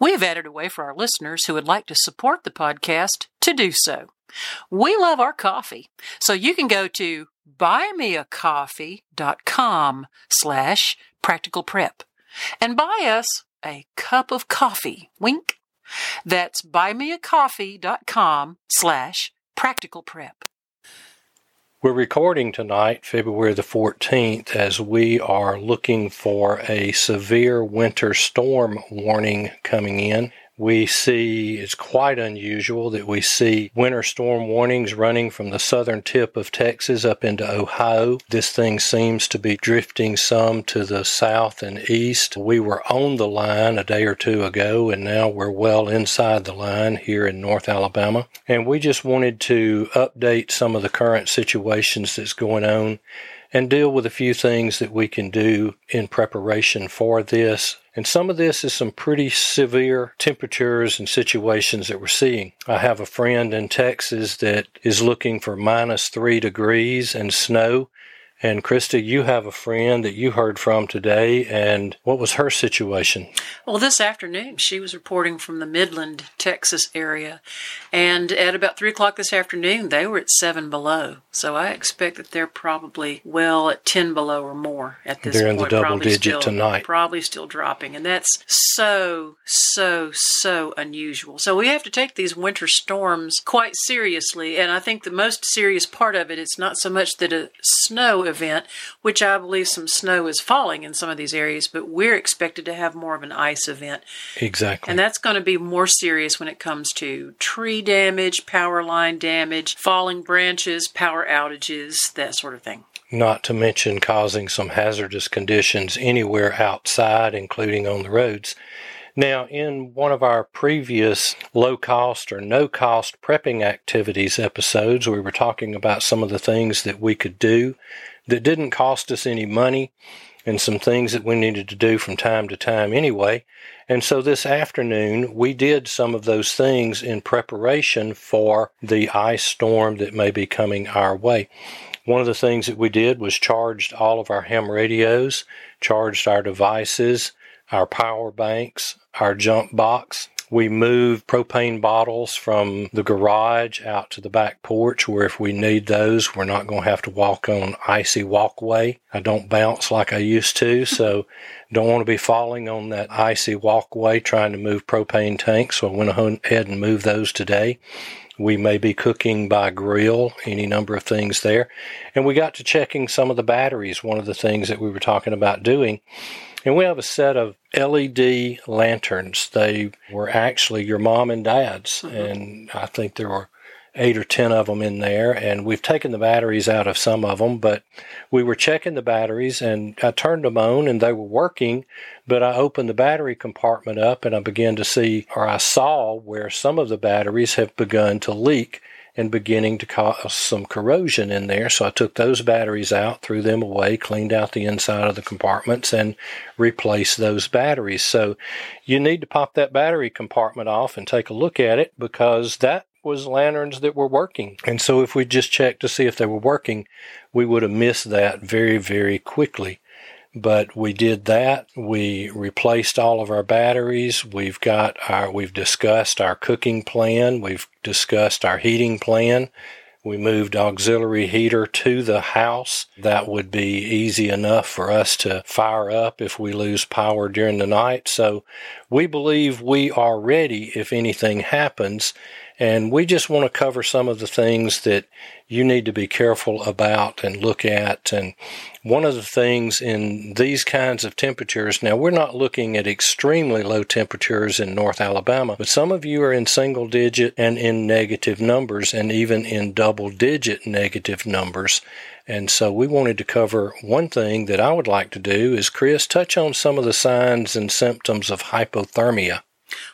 We have added a way for our listeners who would like to support the podcast to do so. We love our coffee, so you can go to buymeacoffee.com slash practical prep and buy us a cup of coffee. Wink. That's buymeacoffee.com slash practical prep. We're recording tonight, February the 14th, as we are looking for a severe winter storm warning coming in we see it's quite unusual that we see winter storm warnings running from the southern tip of Texas up into Ohio. This thing seems to be drifting some to the south and east. We were on the line a day or two ago, and now we're well inside the line here in North Alabama. And we just wanted to update some of the current situations that's going on and deal with a few things that we can do in preparation for this and some of this is some pretty severe temperatures and situations that we're seeing. I have a friend in Texas that is looking for minus three degrees and snow and Krista, you have a friend that you heard from today, and what was her situation? Well, this afternoon she was reporting from the Midland, Texas area, and at about three o'clock this afternoon they were at seven below. So I expect that they're probably well at ten below or more at this they're point. They're in the double probably digit still, tonight. Probably still dropping, and that's so so so unusual. So we have to take these winter storms quite seriously, and I think the most serious part of it is not so much that a snow event, which I believe some snow is falling in some of these areas, but we're expected to have more of an ice event. Exactly. And that's going to be more serious when it comes to tree damage, power line damage, falling branches, power outages, that sort of thing. Not to mention causing some hazardous conditions anywhere outside, including on the roads. Now, in one of our previous low cost or no cost prepping activities episodes, we were talking about some of the things that we could do that didn't cost us any money and some things that we needed to do from time to time anyway. And so this afternoon, we did some of those things in preparation for the ice storm that may be coming our way. One of the things that we did was charged all of our ham radios, charged our devices, our power banks, our jump box, we move propane bottles from the garage out to the back porch where if we need those, we're not going to have to walk on icy walkway. I don't bounce like I used to, so don't want to be falling on that icy walkway trying to move propane tanks. So I went ahead and moved those today. We may be cooking by grill, any number of things there. And we got to checking some of the batteries, one of the things that we were talking about doing. And we have a set of LED lanterns. They were actually your mom and dad's, mm-hmm. and I think there were eight or ten of them in there. And we've taken the batteries out of some of them, but we were checking the batteries, and I turned them on, and they were working. But I opened the battery compartment up, and I began to see, or I saw, where some of the batteries have begun to leak and beginning to cause some corrosion in there. So I took those batteries out, threw them away, cleaned out the inside of the compartments, and replaced those batteries. So you need to pop that battery compartment off and take a look at it because that was lanterns that were working. And so if we just checked to see if they were working, we would have missed that very, very quickly. But we did that. We replaced all of our batteries. We've got our, we've discussed our cooking plan. We've discussed our heating plan. We moved auxiliary heater to the house. That would be easy enough for us to fire up if we lose power during the night. So we believe we are ready if anything happens. And we just want to cover some of the things that you need to be careful about and look at. And one of the things in these kinds of temperatures, now we're not looking at extremely low temperatures in North Alabama, but some of you are in single digit and in negative numbers and even in double digit negative numbers. And so we wanted to cover one thing that I would like to do is Chris touch on some of the signs and symptoms of hypothermia.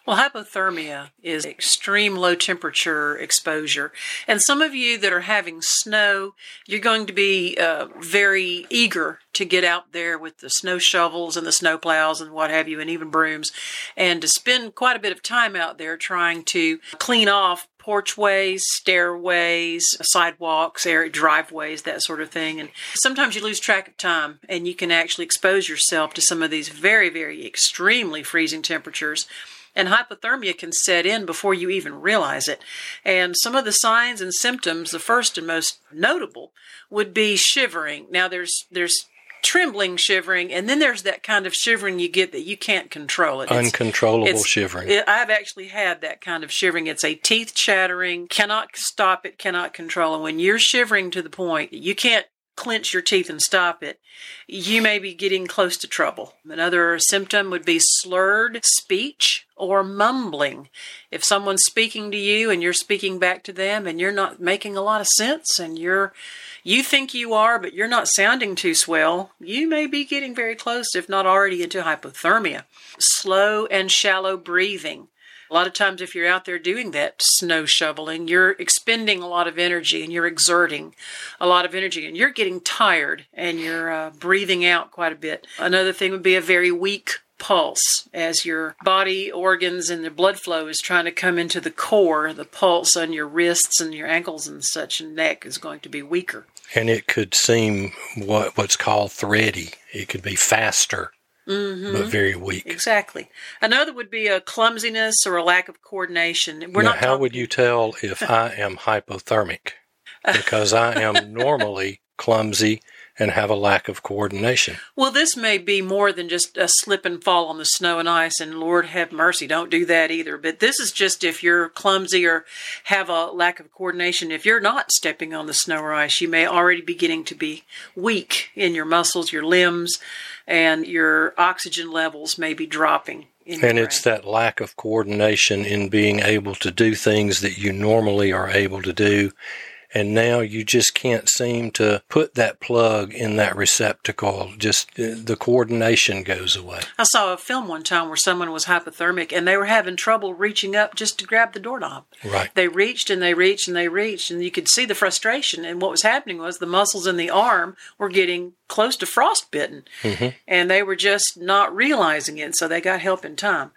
Well, hypothermia is extreme low temperature exposure. And some of you that are having snow, you're going to be uh, very eager to get out there with the snow shovels and the snow plows and what have you, and even brooms, and to spend quite a bit of time out there trying to clean off porchways, stairways, sidewalks, driveways, that sort of thing. And sometimes you lose track of time and you can actually expose yourself to some of these very, very extremely freezing temperatures and hypothermia can set in before you even realize it. And some of the signs and symptoms, the first and most notable, would be shivering. Now there's there's trembling shivering and then there's that kind of shivering you get that you can't control it it's, uncontrollable it's, shivering it, i've actually had that kind of shivering it's a teeth chattering cannot stop it cannot control it when you're shivering to the point you can't clench your teeth and stop it, you may be getting close to trouble. Another symptom would be slurred speech or mumbling. If someone's speaking to you and you're speaking back to them and you're not making a lot of sense and you're you think you are but you're not sounding too swell, you may be getting very close if not already into hypothermia. Slow and shallow breathing. A lot of times, if you're out there doing that snow shoveling, you're expending a lot of energy and you're exerting a lot of energy and you're getting tired and you're uh, breathing out quite a bit. Another thing would be a very weak pulse as your body organs and the blood flow is trying to come into the core the pulse on your wrists and your ankles and such and neck is going to be weaker. And it could seem what what's called thready. It could be faster mm-hmm. but very weak. Exactly. Another would be a clumsiness or a lack of coordination. We're now, not. How would you tell if I am hypothermic? Because I am normally clumsy and have a lack of coordination. Well, this may be more than just a slip and fall on the snow and ice, and Lord have mercy, don't do that either. But this is just if you're clumsy or have a lack of coordination. If you're not stepping on the snow or ice, you may already be getting to be weak in your muscles, your limbs, and your oxygen levels may be dropping. and it's that lack of coordination in being able to do things that you normally are able to do and now you just can't seem to put that plug in that receptacle. Just uh, the coordination goes away. I saw a film one time where someone was hypothermic and they were having trouble reaching up just to grab the doorknob. Right. They reached and they reached and they reached, and you could see the frustration. And what was happening was the muscles in the arm were getting close to frostbitten, mm-hmm. and they were just not realizing it. So they got help in time.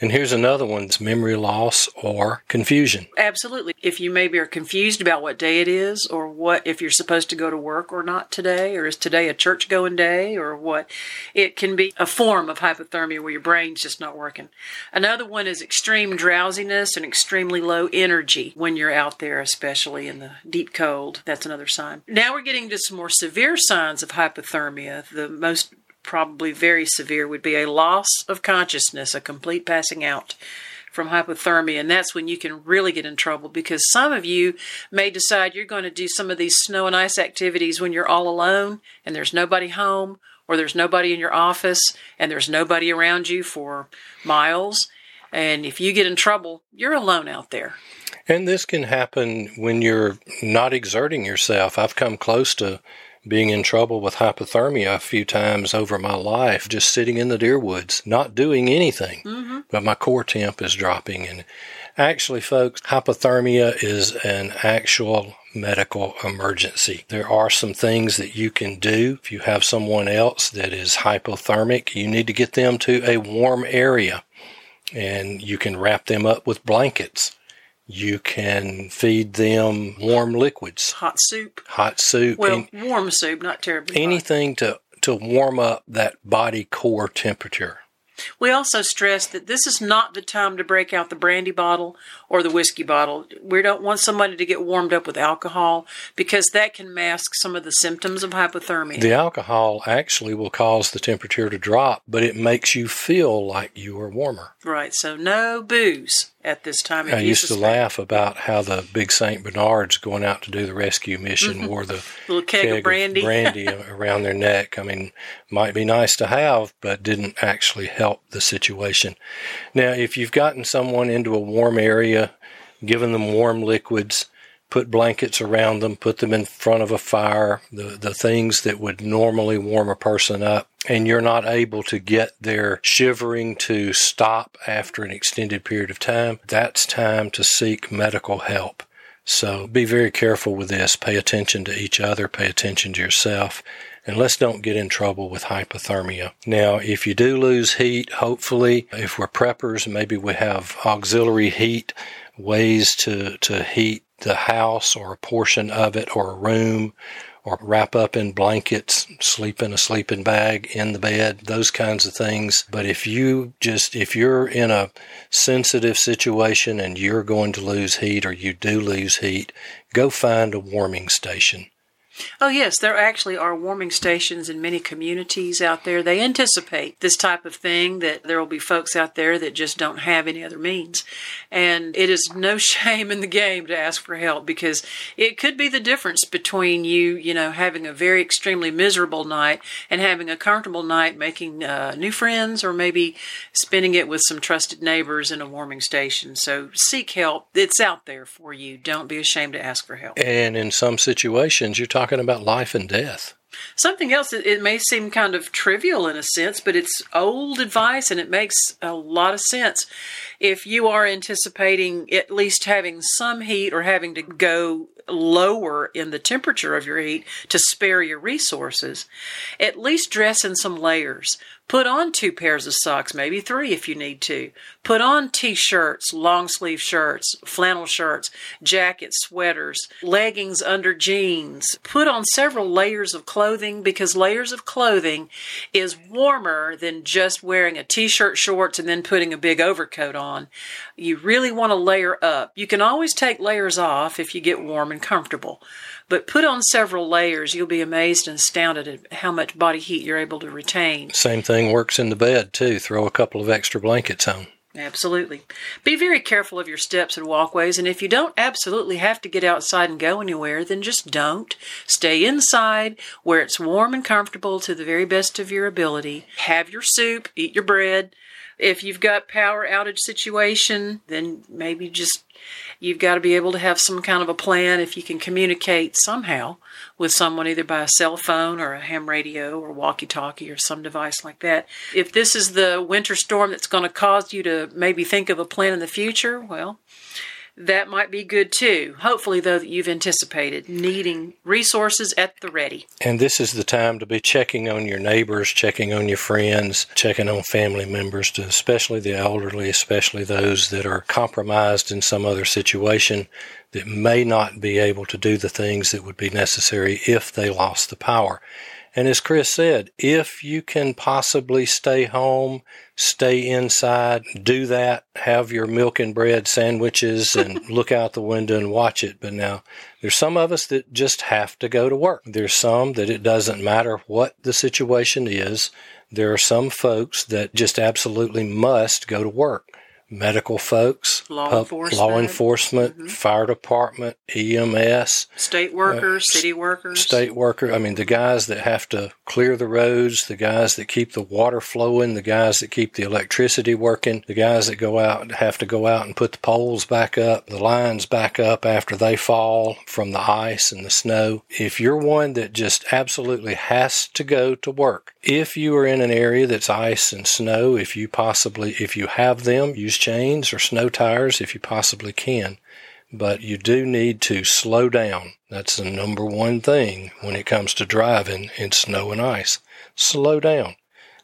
And here's another one: it's memory loss or confusion. Absolutely. If you maybe are confused about what day it is, or what if you're supposed to go to work or not today, or is today a church going day, or what, it can be a form of hypothermia where your brain's just not working. Another one is extreme drowsiness and extremely low energy when you're out there, especially in the deep cold. That's another sign. Now we're getting to some more severe signs of hypothermia hypothermia. The most probably very severe would be a loss of consciousness, a complete passing out from hypothermia. And that's when you can really get in trouble because some of you may decide you're going to do some of these snow and ice activities when you're all alone and there's nobody home or there's nobody in your office and there's nobody around you for miles. And if you get in trouble, you're alone out there. And this can happen when you're not exerting yourself. I've come close to being in trouble with hypothermia a few times over my life, just sitting in the deer woods, not doing anything, mm-hmm. but my core temp is dropping. And actually, folks, hypothermia is an actual medical emergency. There are some things that you can do if you have someone else that is hypothermic. You need to get them to a warm area and you can wrap them up with blankets you can feed them warm liquids, hot soup, hot soup. Well, warm soup, not terribly. Anything hot. to to warm up that body core temperature. We also stress that this is not the time to break out the brandy bottle or the whiskey bottle. We don't want somebody to get warmed up with alcohol because that can mask some of the symptoms of hypothermia. The alcohol actually will cause the temperature to drop, but it makes you feel like you are warmer. Right, so no booze at this time. I used suspect. to laugh about how the big St. Bernards going out to do the rescue mission mm-hmm. wore the little keg, keg of brandy, of brandy around their neck. I mean, might be nice to have, but didn't actually help the situation. Now, if you've gotten someone into a warm area, given them warm liquids, put blankets around them, put them in front of a fire, the, the things that would normally warm a person up, and you're not able to get their shivering to stop after an extended period of time, that's time to seek medical help. So be very careful with this. Pay attention to each other, pay attention to yourself, and let's don't get in trouble with hypothermia. Now, if you do lose heat, hopefully, if we're preppers, maybe we have auxiliary heat ways to, to heat the house or a portion of it or a room or wrap up in blankets, sleep in a sleeping bag in the bed, those kinds of things. But if you just, if you're in a sensitive situation and you're going to lose heat or you do lose heat, go find a warming station. Oh, yes, there actually are warming stations in many communities out there. They anticipate this type of thing, that there will be folks out there that just don't have any other means. And it is no shame in the game to ask for help because it could be the difference between you, you know, having a very extremely miserable night and having a comfortable night making uh, new friends or maybe spending it with some trusted neighbors in a warming station. So seek help. It's out there for you. Don't be ashamed to ask for help. And in some situations, you're talking talking about life and death. Something else, it may seem kind of trivial in a sense, but it's old advice and it makes a lot of sense. If you are anticipating at least having some heat or having to go lower in the temperature of your heat to spare your resources, at least dress in some layers. Put on two pairs of socks, maybe three if you need to. Put on t shirts, long sleeve shirts, flannel shirts, jackets, sweaters, leggings under jeans. Put on several layers of clothing because layers of clothing is warmer than just wearing a t shirt, shorts, and then putting a big overcoat on. You really want to layer up. You can always take layers off if you get warm and comfortable. But put on several layers, you'll be amazed and astounded at how much body heat you're able to retain. Same thing works in the bed, too. Throw a couple of extra blankets on. Absolutely. Be very careful of your steps and walkways, and if you don't absolutely have to get outside and go anywhere, then just don't. Stay inside where it's warm and comfortable to the very best of your ability. Have your soup, eat your bread. If you've got power outage situation, then maybe just You've got to be able to have some kind of a plan if you can communicate somehow with someone, either by a cell phone or a ham radio or walkie talkie or some device like that. If this is the winter storm that's going to cause you to maybe think of a plan in the future, well, that might be good too. Hopefully, though, that you've anticipated needing resources at the ready. And this is the time to be checking on your neighbors, checking on your friends, checking on family members, to especially the elderly, especially those that are compromised in some other situation that may not be able to do the things that would be necessary if they lost the power. And as Chris said, if you can possibly stay home, stay inside, do that, have your milk and bread sandwiches and look out the window and watch it. But now there's some of us that just have to go to work. There's some that it doesn't matter what the situation is. There are some folks that just absolutely must go to work medical folks, law pub, enforcement, law enforcement mm-hmm. fire department, EMS, state workers, uh, city workers, state worker. I mean, the guys that have to clear the roads, the guys that keep the water flowing, the guys that keep the electricity working, the guys that go out have to go out and put the poles back up, the lines back up after they fall from the ice and the snow. If you're one that just absolutely has to go to work, if you are in an area that's ice and snow, if you possibly, if you have them, use chains or snow tires if you possibly can, but you do need to slow down. That's the number one thing when it comes to driving in snow and ice. Slow down.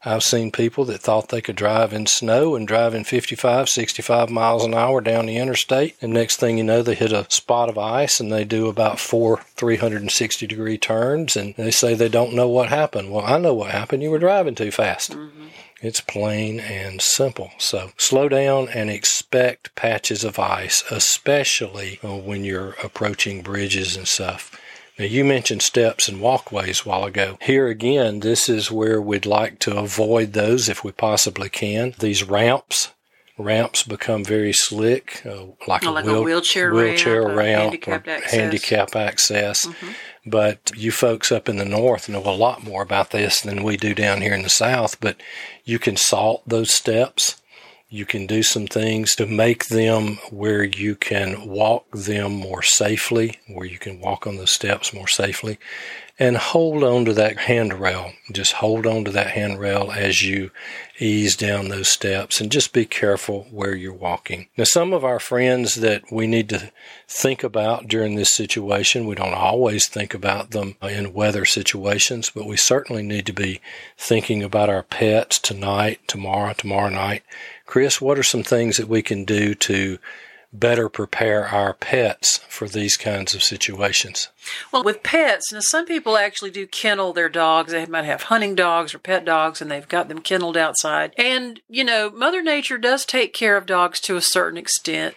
I've seen people that thought they could drive in snow and drive in 55, 65 miles an hour down the interstate. And next thing you know, they hit a spot of ice and they do about four 360 degree turns and they say they don't know what happened. Well, I know what happened. You were driving too fast. Mm-hmm. It's plain and simple. So slow down and expect patches of ice, especially uh, when you're approaching bridges and stuff. Now, you mentioned steps and walkways a while ago. Here again, this is where we'd like to avoid those if we possibly can. These ramps, ramps become very slick, uh, like, oh, a, like wheel, a wheelchair, wheelchair ramp, ramp, handicap access. handicap access. Mm-hmm. But you folks up in the north know a lot more about this than we do down here in the south. But you can salt those steps. You can do some things to make them where you can walk them more safely, where you can walk on the steps more safely and hold on to that handrail. Just hold on to that handrail as you ease down those steps and just be careful where you're walking. Now, some of our friends that we need to think about during this situation, we don't always think about them in weather situations, but we certainly need to be thinking about our pets tonight, tomorrow, tomorrow night. Chris, what are some things that we can do to better prepare our pets for these kinds of situations? Well, with pets, now some people actually do kennel their dogs. They might have hunting dogs or pet dogs, and they've got them kenneled outside. And, you know, Mother Nature does take care of dogs to a certain extent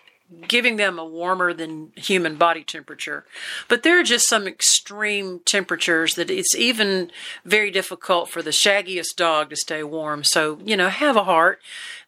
giving them a warmer than human body temperature. But there are just some extreme temperatures that it's even very difficult for the shaggiest dog to stay warm. So, you know, have a heart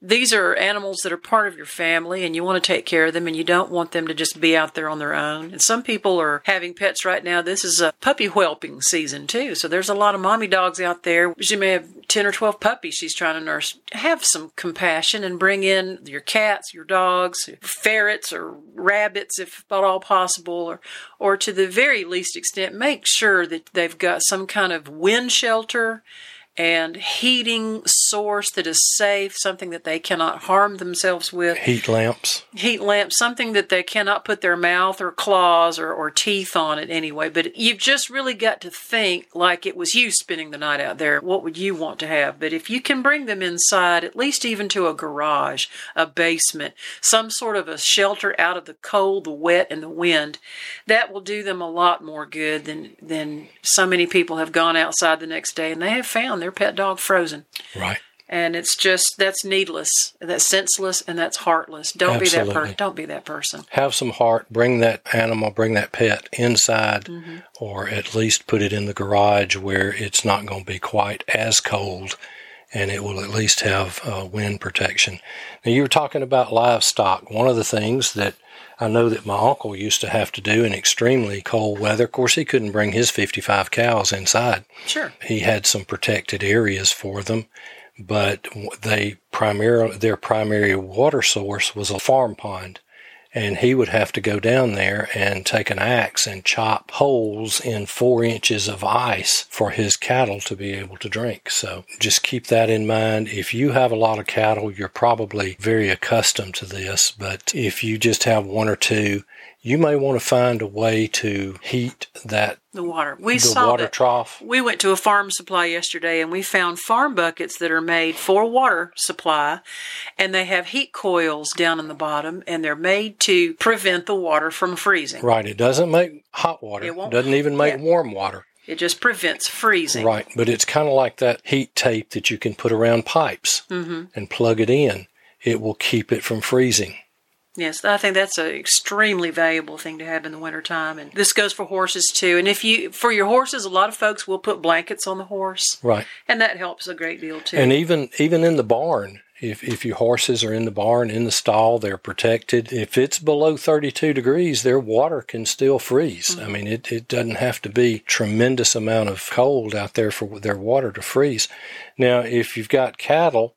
these are animals that are part of your family and you want to take care of them and you don't want them to just be out there on their own. And some people are having pets right now. This is a puppy whelping season too. So there's a lot of mommy dogs out there. She may have 10 or 12 puppies she's trying to nurse. Have some compassion and bring in your cats, your dogs, ferrets or rabbits if at all possible or, or to the very least extent, make sure that they've got some kind of wind shelter and heating source that is safe, something that they cannot harm themselves with. Heat lamps. Heat lamps, something that they cannot put their mouth or claws or, or teeth on it anyway. But you've just really got to think like it was you spending the night out there. What would you want to have? But if you can bring them inside, at least even to a garage, a basement, some sort of a shelter out of the cold, the wet, and the wind, that will do them a lot more good than, than so many people have gone outside the next day and they have found their pet dog frozen. Right. And it's just that's needless, that's senseless, and that's heartless. Don't Absolutely. be that person. Don't be that person. Have some heart. Bring that animal, bring that pet inside, mm-hmm. or at least put it in the garage where it's not going to be quite as cold, and it will at least have uh, wind protection. Now you were talking about livestock. One of the things that I know that my uncle used to have to do in extremely cold weather. Of course, he couldn't bring his 55 cows inside. Sure. He had some protected areas for them, but they primarily their primary water source was a farm pond and he would have to go down there and take an axe and chop holes in four inches of ice for his cattle to be able to drink. So just keep that in mind. If you have a lot of cattle, you're probably very accustomed to this, but if you just have one or two, you may want to find a way to heat that the water. We the saw water that. trough. We went to a farm supply yesterday and we found farm buckets that are made for water supply and they have heat coils down in the bottom and they're made to prevent the water from freezing. Right. It doesn't make hot water. It won't. doesn't even make Yeah. warm water. It just prevents freezing. Right. But it's kind of like that heat tape that you can put around pipes hmm and plug it in. It will keep it from freezing. Yes, I think that's an extremely valuable thing to have in the wintertime. And this goes for horses too. And if you, for your horses, a lot of folks will put blankets on the horse. Right. And that helps a great deal too. And even even in the barn, if if your horses are in the barn in the stall, they're protected. If it's below 32 degrees, their water can still freeze. I mm-hmm. mean, it, it doesn't have to be tremendous amount of cold out there for their water to freeze. Now, if you've got cattle,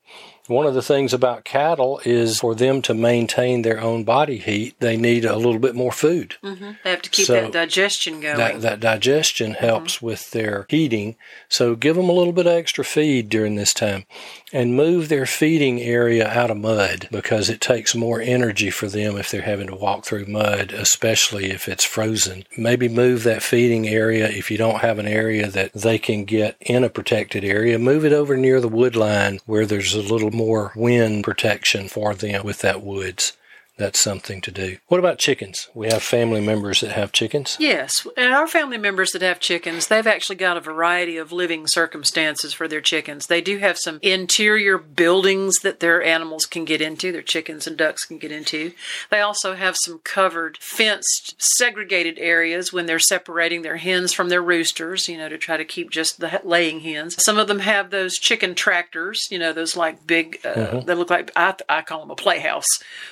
one of the things about cattle is for them to maintain their own body heat, they need a little bit more food. hmm They have to keep So that digestion going. That, that digestion helps with their heating. So give them a little bit of extra feed during this time and move their feeding area out of mud because it takes more energy for them if they're having to walk through mud, especially if it's frozen. Maybe move that feeding area if you don't have an area that they can get in a protected area. Move it over near the wood line where there's a little more wind protection for them with that woods. That's something to do. What about chickens? We have family members that have chickens. Yes, and our family members that have chickens, they've actually got a variety of living circumstances for their chickens. They do have some interior buildings that their animals can get into, their chickens and ducks can get into. They also have some covered, fenced, segregated areas when they're separating their hens from their roosters, you know, to try to keep just the laying hens. Some of them have those chicken tractors, you know, those like big, uh, they look like, I, I call them a playhouse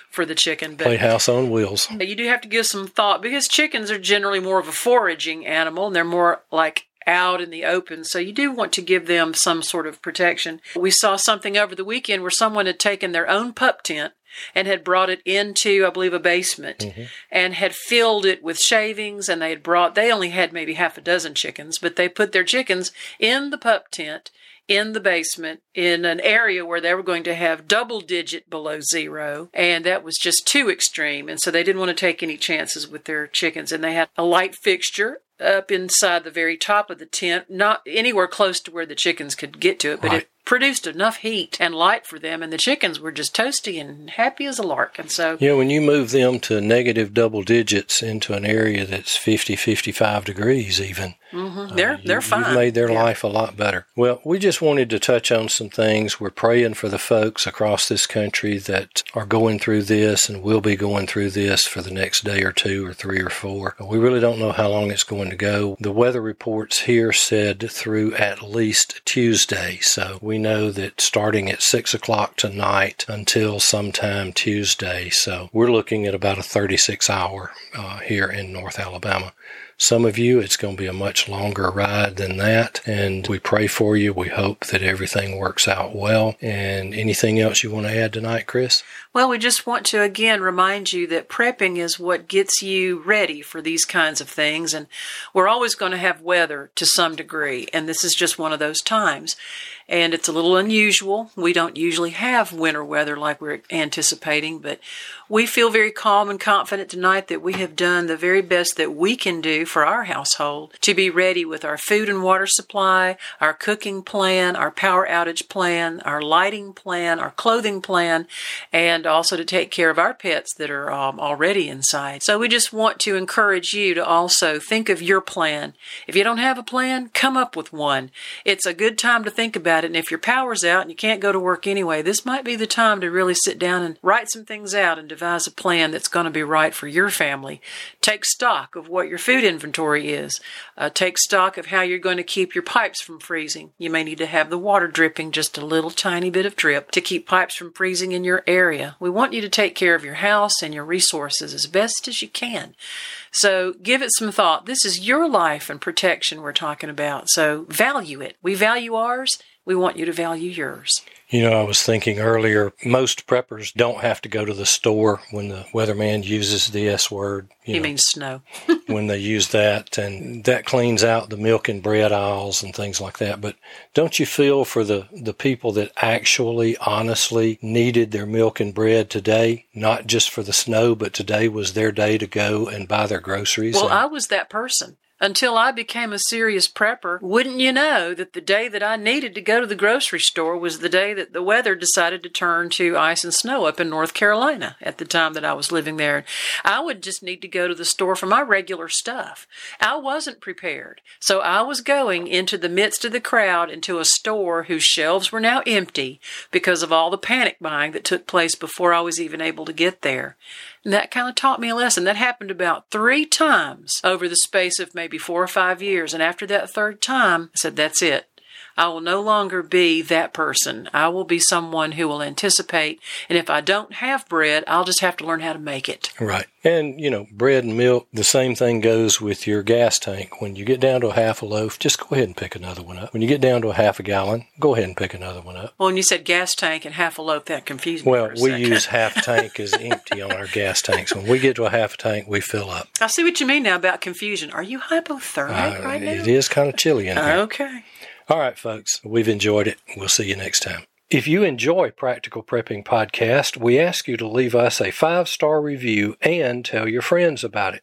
for the chicken. But Playhouse on wheels. you do have to give some thought because chickens are generally more of a foraging animal and they're more like out in the open. So you do want to give them some sort of protection. We saw something over the weekend where someone had taken their own pup tent and had brought it into, I believe, a basement mm-hmm. and had filled it with shavings. And they had brought, they only had maybe half a dozen chickens, but they put their chickens in the pup tent in the basement in an area where they were going to have double digit below zero. And that was just too extreme. And so they didn't want to take any chances with their chickens. And they had a light fixture up inside the very top of the tent, not anywhere close to where the chickens could get to it, but right. it produced enough heat and light for them, and the chickens were just toasty and happy as a lark. And so, yeah, when you move them to negative double digits into an area that's 50, 55 degrees, even, mm-hmm. they're uh, you, they're fine. You've made their yeah. life a lot better. Well, we just wanted to touch on some things. We're praying for the folks across this country that are going through this and will be going through this for the next day or two or three or four. We really don't know how long it's going to go. The weather reports here said through at least Tuesday, so we know that starting at 6 o'clock tonight until sometime Tuesday. So we're looking at about a 36 hour uh, here in North Alabama. Some of you, it's going to be a much longer ride than that. And we pray for you. We hope that everything works out well. And anything else you want to add tonight, Chris? Well, we just want to again remind you that prepping is what gets you ready for these kinds of things. And we're always going to have weather to some degree. And this is just one of those times and it's a little unusual. We don't usually have winter weather like we're anticipating, but we feel very calm and confident tonight that we have done the very best that we can do for our household to be ready with our food and water supply, our cooking plan, our power outage plan, our lighting plan, our clothing plan, and also to take care of our pets that are um, already inside. So we just want to encourage you to also think of your plan. If you don't have a plan, come up with one. It's a good time to think about it. And if your power's out and you can't go to work anyway, this might be the time to really sit down and write some things out and devise a plan that's going to be right for your family. Take stock of what your food inventory is. Uh, take stock of how you're going to keep your pipes from freezing. You may need to have the water dripping just a little tiny bit of drip to keep pipes from freezing in your area. We want you to take care of your house and your resources as best as you can. So give it some thought. This is your life and protection we're talking about. So value it. We value ours we want you to value yours. You know, I was thinking earlier, most preppers don't have to go to the store when the weatherman uses the S word. You he know, means snow. when they use that, and that cleans out the milk and bread aisles and things like that. But don't you feel for the, the people that actually, honestly needed their milk and bread today? Not just for the snow, but today was their day to go and buy their groceries. Well, and, I was that person until I became a serious prepper, wouldn't you know that the day that I needed to go to the grocery store was the day that the weather decided to turn to ice and snow up in North Carolina at the time that I was living there. I would just need to go to the store for my regular stuff. I wasn't prepared. So I was going into the midst of the crowd into a store whose shelves were now empty because of all the panic buying that took place before I was even able to get there. And that kind of taught me a lesson. That happened about three times over the space of maybe four or five years. And after that third time, I said, that's it. I will no longer be that person. I will be someone who will anticipate. And if I don't have bread, I'll just have to learn how to make it. Right. And, you know, bread and milk, the same thing goes with your gas tank. When you get down to a half a loaf, just go ahead and pick another one up. When you get down to a half a gallon, go ahead and pick another one up. Well, when you said gas tank and half a loaf, that confused me. Well, we use half tank as empty on our gas tanks. When we get to a half tank, we fill up. I see what you mean now about confusion. Are you hypothermic uh, right now? It is kind of chilly in here. Okay. All right, folks, we've enjoyed it. We'll see you next time. If you enjoy Practical Prepping Podcast, we ask you to leave us a five star review and tell your friends about it.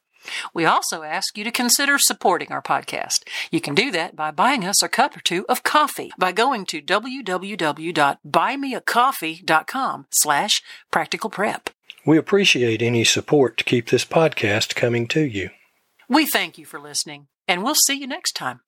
We also ask you to consider supporting our podcast. You can do that by buying us a cup or two of coffee by going to www.buymeacoffee.com slash practical prep. We appreciate any support to keep this podcast coming to you. We thank you for listening, and we'll see you next time.